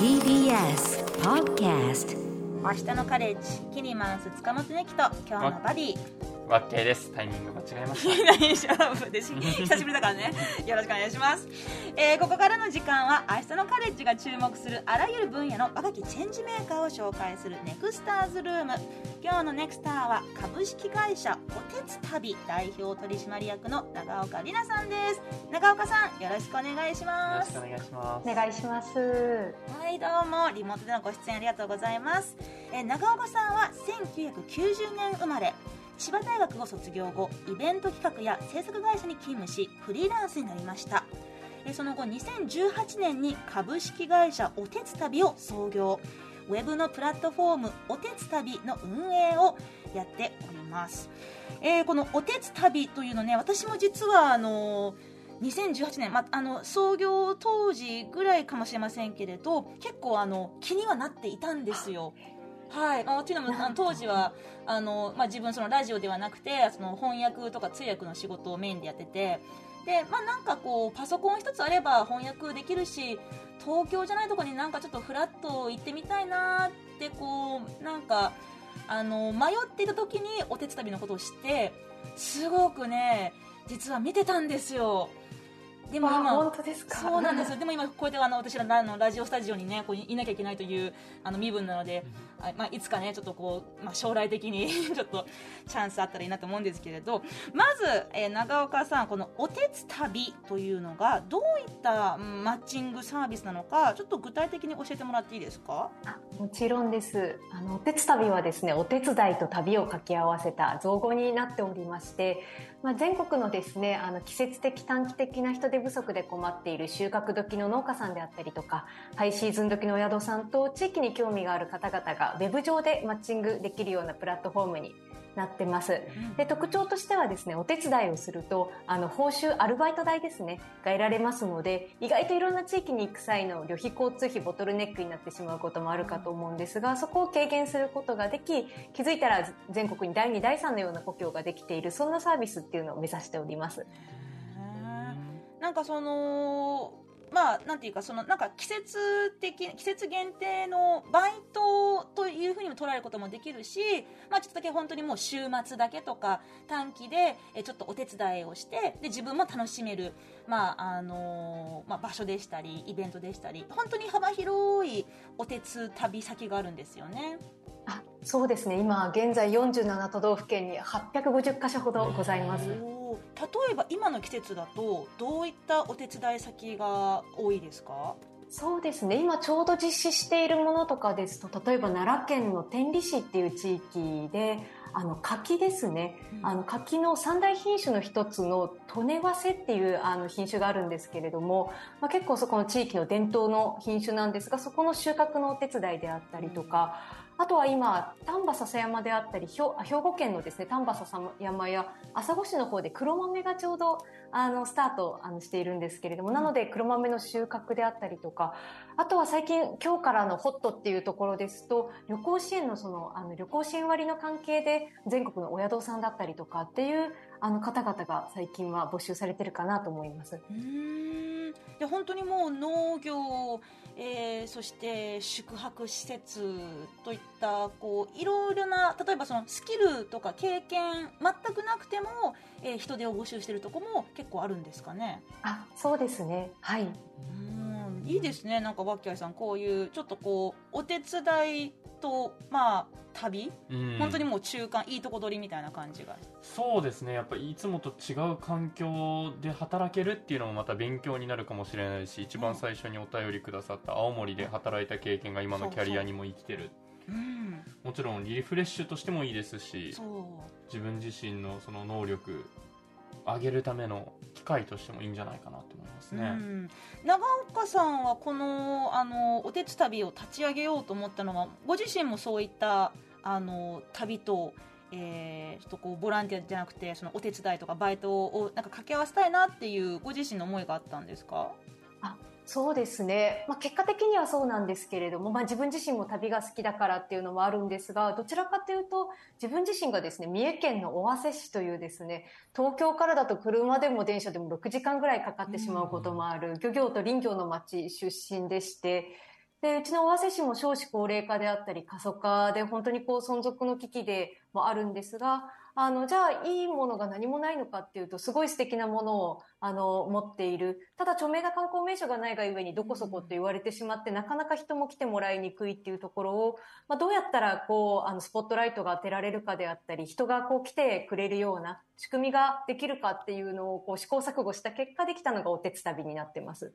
TBS Podcast 明日のカレッジキニマンス塚本ネキと今日のバディ。わっけです。タイミング間違えまし 大丈夫です。久しぶりだからね。よろしくお願いします、えーここからの時間は明日のカレッジが注目するあらゆる分野の若きチェンジメーカーを紹介するネクスターズルーム。今日のネクスターは株式会社おてつ旅代表取締役の長岡里奈さんです。長岡さんよろしくお願いしたよます。ろしくお願いします。お願いします。はいどうも。リモートでのご出演ありがとうございます、えー長岡さんは1990年生まれ千葉大学を卒業後イベント企画や制作会社に勤務しフリーランスになりました。えその後2018年に株式会社おてつ旅を創業。ウェブのプラットフォームおてつ旅の運営をやっております、えーこのおてつ旅というのね私も実はあの2018年、ま、あの創業当時ぐらいかもしれませんけれど結構あの気にはなっていたんですよ。はい、あというのもあの当時はあの、まあ、自分そのラジオではなくてその翻訳とか通訳の仕事をメインでやっててで、まあ、なんかこうパソコン一つあれば翻訳できるし東京じゃないところになんかちょっとフラッと行ってみたいなってこうなんかあの迷っていた時にお手伝いのことを知ってすごくね実は見てたんですよ。でも今あ本当ですか？そうなんですよでも今こうやってあの私らのあのラジオスタジオにねこういいなきゃいけないというあの身分なので、あまあ、いつかねちょっとこう、まあ、将来的に ちょっとチャンスあったらいいなと思うんですけれどまず、えー長岡さんこのおてつ旅というのがどういったうんマッチングサービスなのかちょっと具体的に教えてもらっていいですか？あもちろんです。あのおてつ旅はですね、お手伝いと旅を掛け合わせた造語になっておりまして、まあ、全国のですね、あの季節的短期的な人手不足で困っている収穫時の農家さんであったりとか、ハイシーズン時のお宿さんと地域に興味がある方々がウェブ上でマッチングできるようなプラットフォームになってます。で特徴としてはですねお手伝いをするとあの報酬アルバイト代ですねが得られますので意外といろんな地域に行く際の旅費交通費ボトルネックになってしまうこともあるかと思うんですがそこを軽減することができ気づいたら全国に第2第3のような故郷ができているそんなサービスっていうのを目指しております。なんかそのまあなんていうかそのなんか季節的季節限定のバイトというふうにも捉えることもできるし、まあちょっとだけ本当にもう週末だけとか短期でえちょっとお手伝いをしてで自分も楽しめるまああのまあ場所でしたりイベントでしたり本当に幅広いお手伝旅先があるんですよね。あそうですね。今現在47都道府県に850カ所ほどございます。例えば今の季節だとどういったお手伝い先が多いですか？そうですね。今ちょうど実施しているものとかですと例えば奈良県の天理市っていう地域であの柿ですね、うん。あの柿の三大品種の一つの利根早生っていうあの品種があるんですけれども、まあ、結構そこの地域の伝統の品種なんですがそこの収穫のお手伝いであったりとかあとは今丹波篠山であったり兵庫県のですね丹波篠山や朝来市の方で黒豆がちょうどあのスタートあのしているんですけれども、なので黒豆の収穫であったりとかあとは最近今日からのホットっていうところですと旅行支援のそのあの旅行支援割の関係で全国のお宿さんだったりとかっていうあの方々が最近は募集されてるかなと思います。うーんで本当にもう農業、えーそして宿泊施設といったこういろいろな例えばそのスキルとか経験全くなくても、えー人手を募集しているところも結構あるんですかね？あ、そうですね。はい。うんいいですねなんかワッキャイさんこういうちょっとこうお手伝いとまあ旅、うん。本当にもう中間いいとこ取りみたいな感じが。そうですね。やっぱりいつもと違う環境で働けるっていうのもまた勉強になるかもしれないし一番最初にお便りくださった青森で働いた経験が今のキャリアにも生きてる。うん。もちろんリフレッシュとしてもいいですし自分自身のその能力上げるための機会としてもいいんじゃないかなと思いますね、うん、長岡さんはこのあのおてつ旅を立ち上げようと思ったのはご自身もそういったあの旅と、えーちょっとこうボランティアじゃなくてそのお手伝いとかバイトをなんか掛け合わせたいなっていうご自身の思いがあったんですか？そうですね、まあ、結果的にはそうなんですけれども、まあ、自分自身も旅が好きだからっていうのもあるんですがどちらかというと自分自身がですね三重県の尾鷲市というですね東京からだと車でも電車でも6時間ぐらいかかってしまうこともある、漁業と林業の町出身でしてでうちの尾鷲市も少子高齢化であったり過疎化で本当にこう存続の危機でもあるんですがあのじゃあいいものが何もないのかっていうとすごい素敵なものをあの持っているただ著名な観光名所がないがゆえにどこそこって言われてしまってなかなか人も来てもらいにくいっていうところを、まあ、どうやったらこうあのスポットライトが当てられるかであったり人がこう来てくれるような仕組みができるかっていうのをこう試行錯誤した結果できたのがおてつ旅になってます。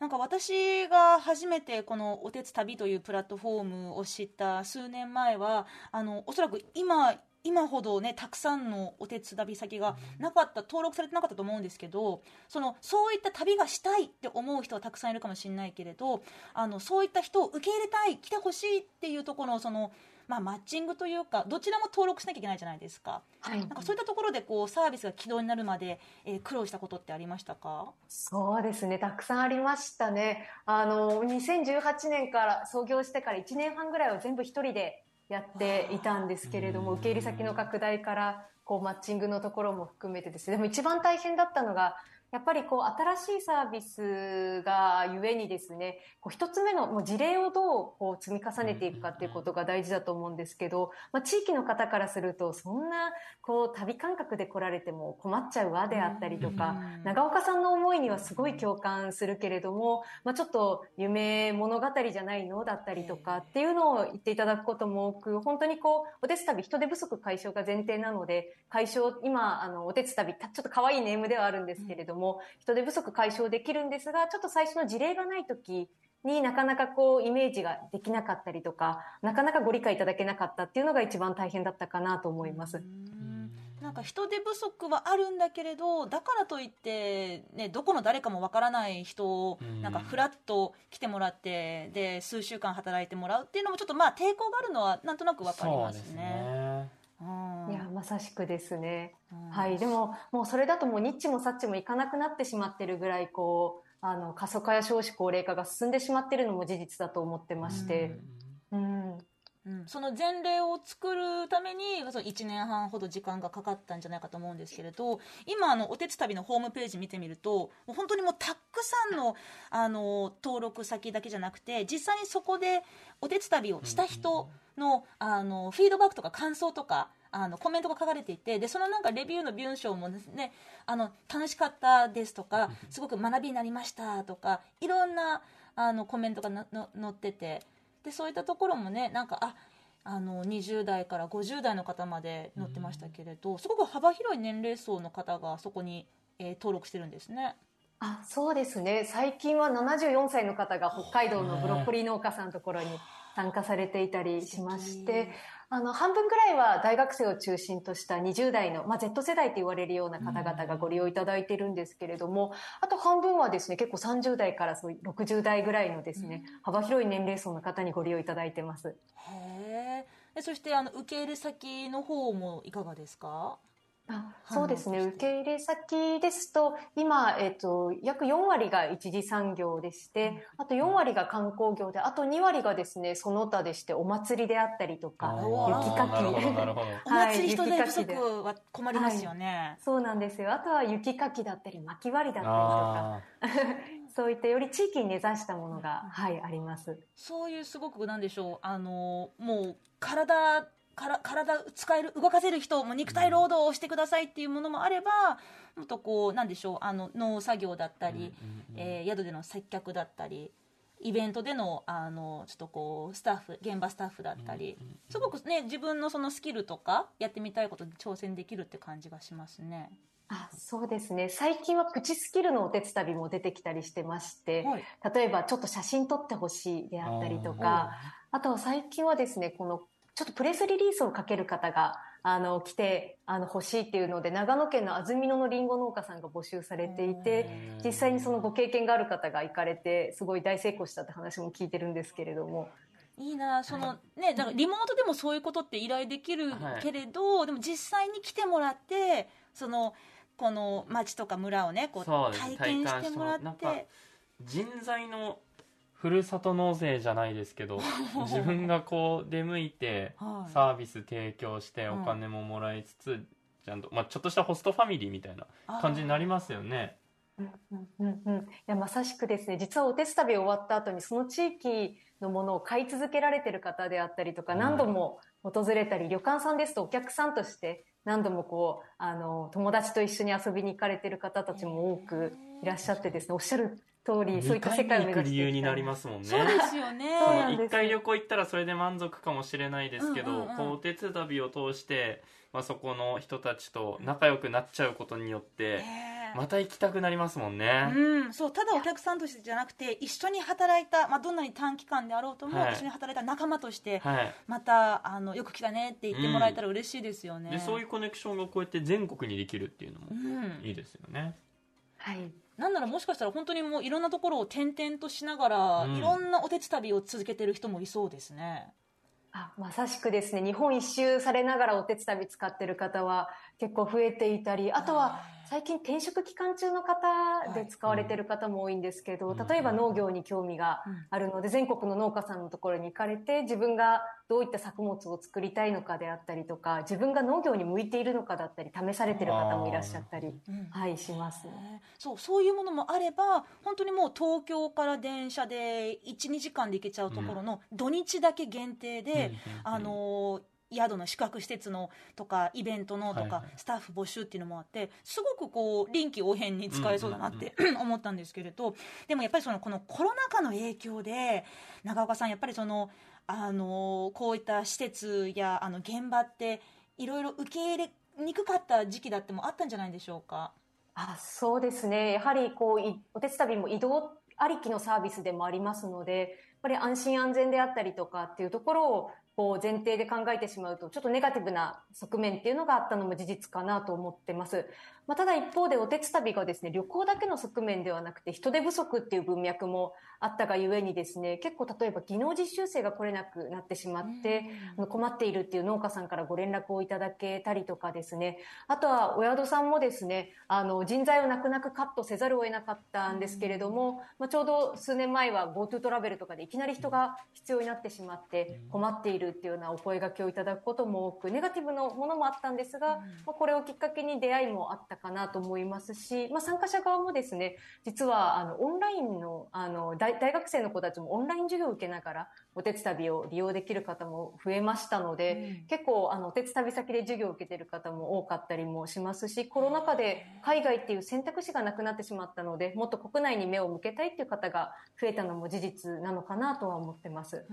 なんか私が初めてこのおてつ旅というプラットフォームを知った数年前はあのおそらく今今ほどねたくさんのお手伝い先がなかった登録されてなかったと思うんですけどそのそういった旅がしたいって思う人はたくさんいるかもしれないけれどあのそういった人を受け入れたい来てほしいっていうところのその、まあ、マッチングというかどちらも登録しなきゃいけないじゃないですか,、はい、なんかそういったところでこうサービスが起動になるまで、えー、苦労したことってありましたか？そうですね。たくさんありましたね。あの2018年から創業してから1年半ぐらいは全部一人でやっていたんですけれども受け入れ先の拡大からこうマッチングのところも含めてですね。でも一番大変だったのがやっぱりこう新しいサービスがゆえにですね、こう一つ目のもう事例をどうこう積み重ねていくかっていうことが大事だと思うんですけど、まあ、地域の方からするとそんなこう旅感覚で来られても困っちゃうわであったりとか、長岡さんの思いにはすごい共感するけれども、まあ、ちょっと夢物語じゃないのだったりとかっていうのを言っていただくことも多く、本当にこう、お手つ旅人手不足解消が前提なので、解消、今、あの、お手つ旅、ちょっと可愛いネームではあるんですけれども、人手不足解消できるんですが、ちょっと最初の事例がない時になかなかこうイメージができなかったりとか、なかなかご理解いただけなかったっていうのが一番大変だったかなと思います。なんか人手不足はあるんだけれどだからといって、ね、どこの誰かもわからない人をなんかフラッと来てもらってで数週間働いてもらうっていうのもちょっとまあ抵抗があるのはなんとなくわかりますね。まさしくですね、はい、でももうそれだともうニッチもサッチもいかなくなってしまってるぐらいこうあの過疎化や少子高齢化が進んでしまってるのも事実だと思ってまして、うん、うん、その前例を作るためにその1年半ほど時間がかかったんじゃないかと思うんですけれど今あのおてつたびのホームページ見てみるともう本当にもうたくさんのあの登録先だけじゃなくて実際にそこでおてつたびをした人のあのフィードバックとか感想とかあのコメントが書かれていてでそのなんかレビューの文章もですねあの楽しかったですとかすごく学びになりましたとかいろんなあのコメントが載ってて。でそういったところもねなんかああの20代から50代の方まで載ってましたけれど、すごく幅広い年齢層の方がそこに、えー、登録してるんですね。あそうですね最近は74歳の方が北海道のブロッコリー農家さんのところに参加されていたりしましてあの、半分ぐらいは大学生を中心とした20代の、まあ、Z 世代と言われるような方々がご利用いただいているんですけれども、あと半分はですね、結構30代からそういう60代ぐらいのですね、幅広い年齢層の方にご利用いただいてます。へえ。そして、あの、受け入れ先の方もいかがですか？あそうですね。受け入れ先ですと今、えーと、約4割が一次産業でして、あと4割が観光業であと2割がですねその他でしてお祭りであったりとか雪かき。お祭り人手不足は困りますよね、はい、そうなんですよ。あとは雪かきだったり薪割りだったりとか そういったより地域に根ざしたものが、はい、あります。そういうすごくなんでしょう。あのもう体から体使える動かせる人も肉体労働をしてくださいっていうものもあればもっとこうなんでしょうあの農作業だったり、えー、宿での接客だったりイベントでのあのちょっとこうスタッフ現場スタッフだったり、すごくね自分のそのスキルとかやってみたいことに挑戦できるって感じがしますね。あそうですね。最近はプチスキルのお手伝いも出てきたりしてまして、はい、例えばちょっと写真撮ってほしいであったりとかあとは最近はですねこのちょっとプレスリリースをかける方があの来てあの欲しいっていうので長野県の安曇野のりんご農家さんが募集されていて実際にそのご経験がある方が行かれてすごい大成功したって話も聞いてるんですけれども。いいなその、はい、ねだからリモートでもそういうことって依頼できるけれど、はい、でも実際に来てもらってそのこの町とか村をねこう体験してもらって。人材のふるさと納税じゃないですけど 自分がこう出向いてはい。サービス提供してうん。お金ももらいつつちゃんと、まあ、ちょっとしたホストファミリーみたいな感じになりますよね。うんうんうんうん。いやまさしくですね。実はお手伝い終わった後にその地域のものを買い続けられてる方であったりとか、うん何度も訪れたり旅館さんですとお客さんとして何度もこうあの友達と一緒に遊びに行かれてる方たちも多くいらっしゃってですねおっしゃる通りそうい2った世界を目回に行く理指していきたい由になりますもんね。そうですよね。そうなんです1回旅行行ったらそれで満足かもしれないですけど、うんうんうん。こうお手伝いを通して、まあ、そこの人たちと仲良くなっちゃうことによってまた行きたくなりますもんね。うん、そうただお客さんとしてじゃなくて一緒に働いた、まあ、どんなに短期間であろうとも、はい。一緒に働いた仲間としてはい。またあのよく来たねって言ってもらえたら嬉しいですよね、でそういうコネクションがこうやって全国にできるっていうのもうん。いいですよね。はいなんならもしかしたら本当にもういろんなところを転々としながら、うん。いろんなお手伝いを続けてる人もいそうですね。あまさしくですね。日本一周されながらお手伝い使ってる方は結構増えていたりあとは最近転職期間中の方で使われてる方も多いんですけど、うん。例えば農業に興味があるので全国の農家さんのところに行かれて自分がどういった作物を作りたいのかであったりとか自分が農業に向いているのかだったり試されてる方もいらっしゃったり、うん。はい、します。ねそうそういうものもあれば本当にもう東京から電車で12時間で行けちゃうところの土日だけ限定で、うんあの宿の宿泊施設のとかイベントのとか、スタッフ募集っていうのもあってすごくこう臨機応変に使えそうだなって、思ったんですけれどでもやっぱりそのこのコロナ禍の影響で長岡さんやっぱりそのあのこういった施設やあの現場っていろいろ受け入れにくかった時期だってもあったんじゃないでしょうか？あそうですね。やはりこういお手伝いも移動ありきのサービスでもありますのでやっぱり安心安全であったりとかっていうところをこう前提で考えてしまうとちょっとネガティブな側面っていうのがあったのも事実かなと思ってます。まあ、ただ一方でお手伝いがですね旅行だけの側面ではなくて人手不足っていう文脈もあったがゆえにですね結構例えば技能実習生が来れなくなってしまって、あの困っているっていう農家さんからご連絡をいただけたりとかですね。あとはお宿さんもですねあの人材を泣く泣くカットせざるを得なかったんですけれども、まあ、ちょうど数年前は GoTo トラベルとかでいきなり人が必要になってしまって困っているっていうようなお声掛けをいただくことも多くネガティブのものもあったんですが、まあ、これをきっかけに出会いもあったかなと思いますし、まあ、参加者側もですね実はあのオンラインのあの大大学生の子たちもオンライン授業を受けながらお手伝いを利用できる方も増えましたので、結構あのお手伝い先で授業を受けてる方も多かったりもしますしコロナ禍で海外っていう選択肢がなくなってしまったのでもっと国内に目を向けたいっていう方が増えたのも事実なのかなとは思ってます。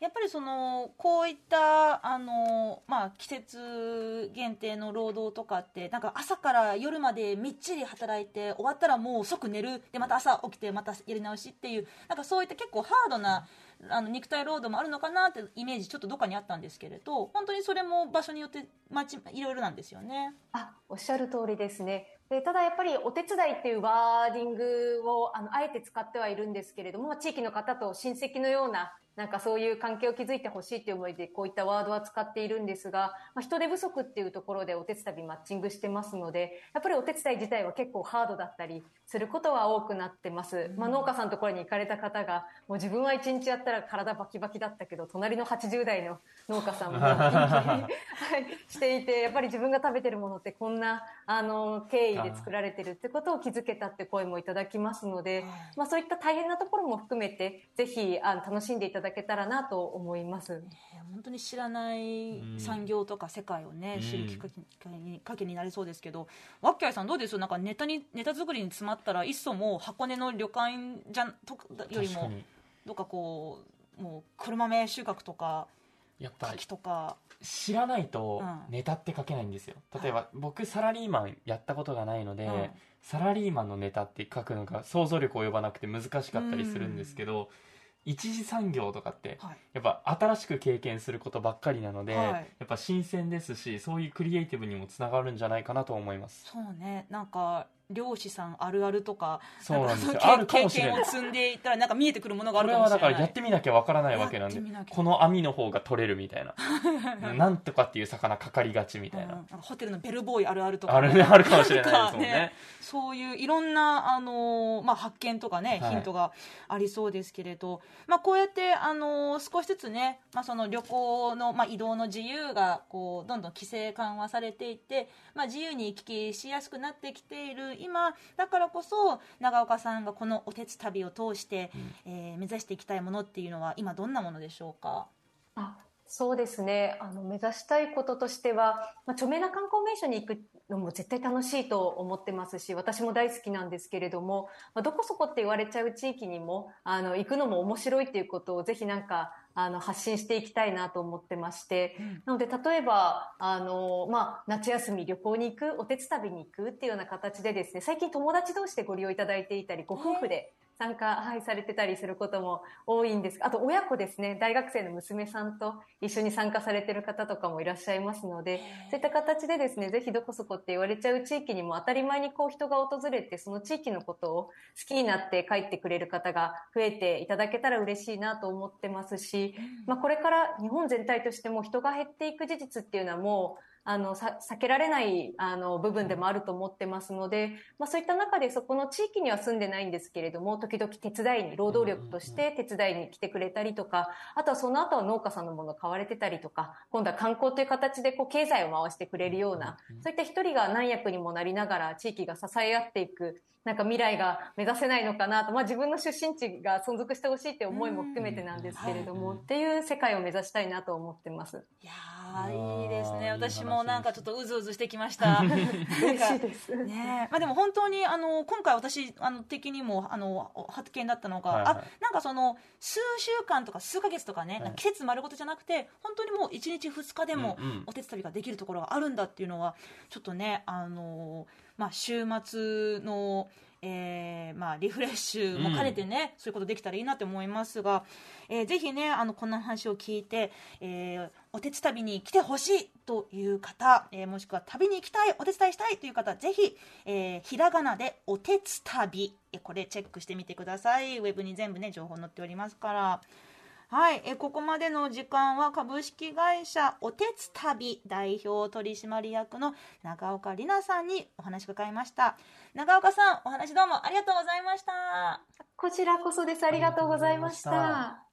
やっぱりそのこういったあの、まあ、季節限定の労働とかってなんか朝から夜までみっちり働いて終わったらもう即寝る。でまた朝起きてまたやり直しっていうなんかそういった結構ハードなあの肉体労働もあるのかなってイメージちょっとどっかにあったんですけれど本当にそれも場所によってまちいろいろなんですよね。あおっしゃる通りですね。でただやっぱりお手伝いっていうワーディングをあのあえて使ってはいるんですけれども、地域の方と親戚のようななんかそういう関係を築いてほしいという思いでこういったワードは使っているんですが、まあ、人手不足っていうところでお手伝いマッチングしてますのでやっぱりお手伝い自体は結構ハードだったりすることは多くなってます、まあ、農家さんのところに行かれた方がもう自分は一日やったら体バキバキだったけど隣の80代の農家さんも はいしていてやっぱり自分が食べてるものってこんなあの経緯で作られてるってことを気づけたって声もいただきますので、まあ、そういった大変なところも含めてぜひあの楽しんでいただけたらなと思います。えー本当に知らない産業とか世界をね、うん。知るきっかけにかけになりそうですけど、ワッキャイさんどうです？なんかネタにネタ作りに詰まったらいっそもう箱根の旅館じゃんとかよりもどっかこうもう黒豆収穫とかやっぱ柿とか。知らないとうん。ネタって書けないんですよ。例えば僕サラリーマンやったことがないので、うんサラリーマンのネタって書くのが想像力及ばなくて難しかったりするんですけど、一次産業とかってはい。やっぱ新しく経験することばっかりなので、はい。やっぱ新鮮ですしそういうクリエイティブにもつながるんじゃないかなと思います。そうね。なんか漁師さんあるあるとかそうなんですよ。あるかもしれない。経験を積んでいったらなんか見えてくるものがあこれるかもしれない。はだからやってみなきゃわからないわけなんでこの網の方が取れるみたいな。なんとかっていう魚かかりがちみたいな、うん。ホテルのベルボーイあるあるとか。あるねあるかもしれないですもんなんかね。そういういろんな、あのーまあ、発見とかね、はい。ヒントがありそうですけれど、まあ、こうやって、あのー少しずつね、まあ、その旅行の、まあ、移動の自由がこうどんどん規制緩和されていって、まあ、自由に行き来しやすくなってきている今だからこそ長岡さんがこのおてつ旅を通して、えー目指していきたいものっていうのは今どんなものでしょうか？あそうですね。あの目指したいこととしては、まあ、著名な観光名所に行くのも絶対楽しいと思ってますし私も大好きなんですけれども、まあ、どこそこって言われちゃう地域にもあの行くのも面白いっていうことをぜひなんかあの発信していきたいなと思ってまして、なので例えばあの、まあ、夏休み旅行に行くおてつ旅に行くっていうような形でですね最近友達同士でご利用いただいていたりご夫婦で参加、はい、されてたりすることも多いんです。あと親子ですね。大学生の娘さんと一緒に参加されてる方とかもいらっしゃいますのでそういった形でですねぜひどこそこって言われちゃう地域にも当たり前にこう人が訪れてその地域のことを好きになって帰ってくれる方が増えていただけたら嬉しいなと思ってますし、まあ、これから日本全体としても人が減っていく事実っていうのはもうあのさ避けられないあの部分でもあると思ってますので、まあ、そういった中でそこの地域には住んでないんですけれども時々手伝いに労働力として手伝いに来てくれたりとかあとはその後は農家さんのものを買われてたりとか今度は観光という形でこう経済を回してくれるようなそういった一人が何役にもなりながら地域が支え合っていくなんか未来が目指せないのかなと、まあ、自分の出身地が存続してほしいって思いも含めてなんですけれども、うんっていう世界を目指したいなと思ってます。いやーいいですね。いいもなんかちょっとうずうずしてきました。嬉しいです。ね。まあ、でも本当にあの今回私あの的にもあの発見だったのが、はいはい。あなんかその数週間とか数ヶ月とかね、はい。季節丸ごとじゃなくて本当にもう1日2日でもお手伝いができるところがあるんだっていうのはちょっとねあの、まあ、週末の、えーまあ、リフレッシュも兼ねてね、そういうことできたらいいなって思いますが、えーぜひねあのこの話を聞いて、えーお手伝い旅に来てほしいという方、えーもしくは旅に行きたいお手伝いしたいという方ぜひ、えーひらがなでお手伝旅えーこれチェックしてみてください。ウェブに全部ね情報載っておりますからはい、えここまでの時間は株式会社おてつ旅代表取締役の長岡里奈さんにお話伺いました長岡さんお話どうもありがとうございましたこちらこそです。ありがとうございました。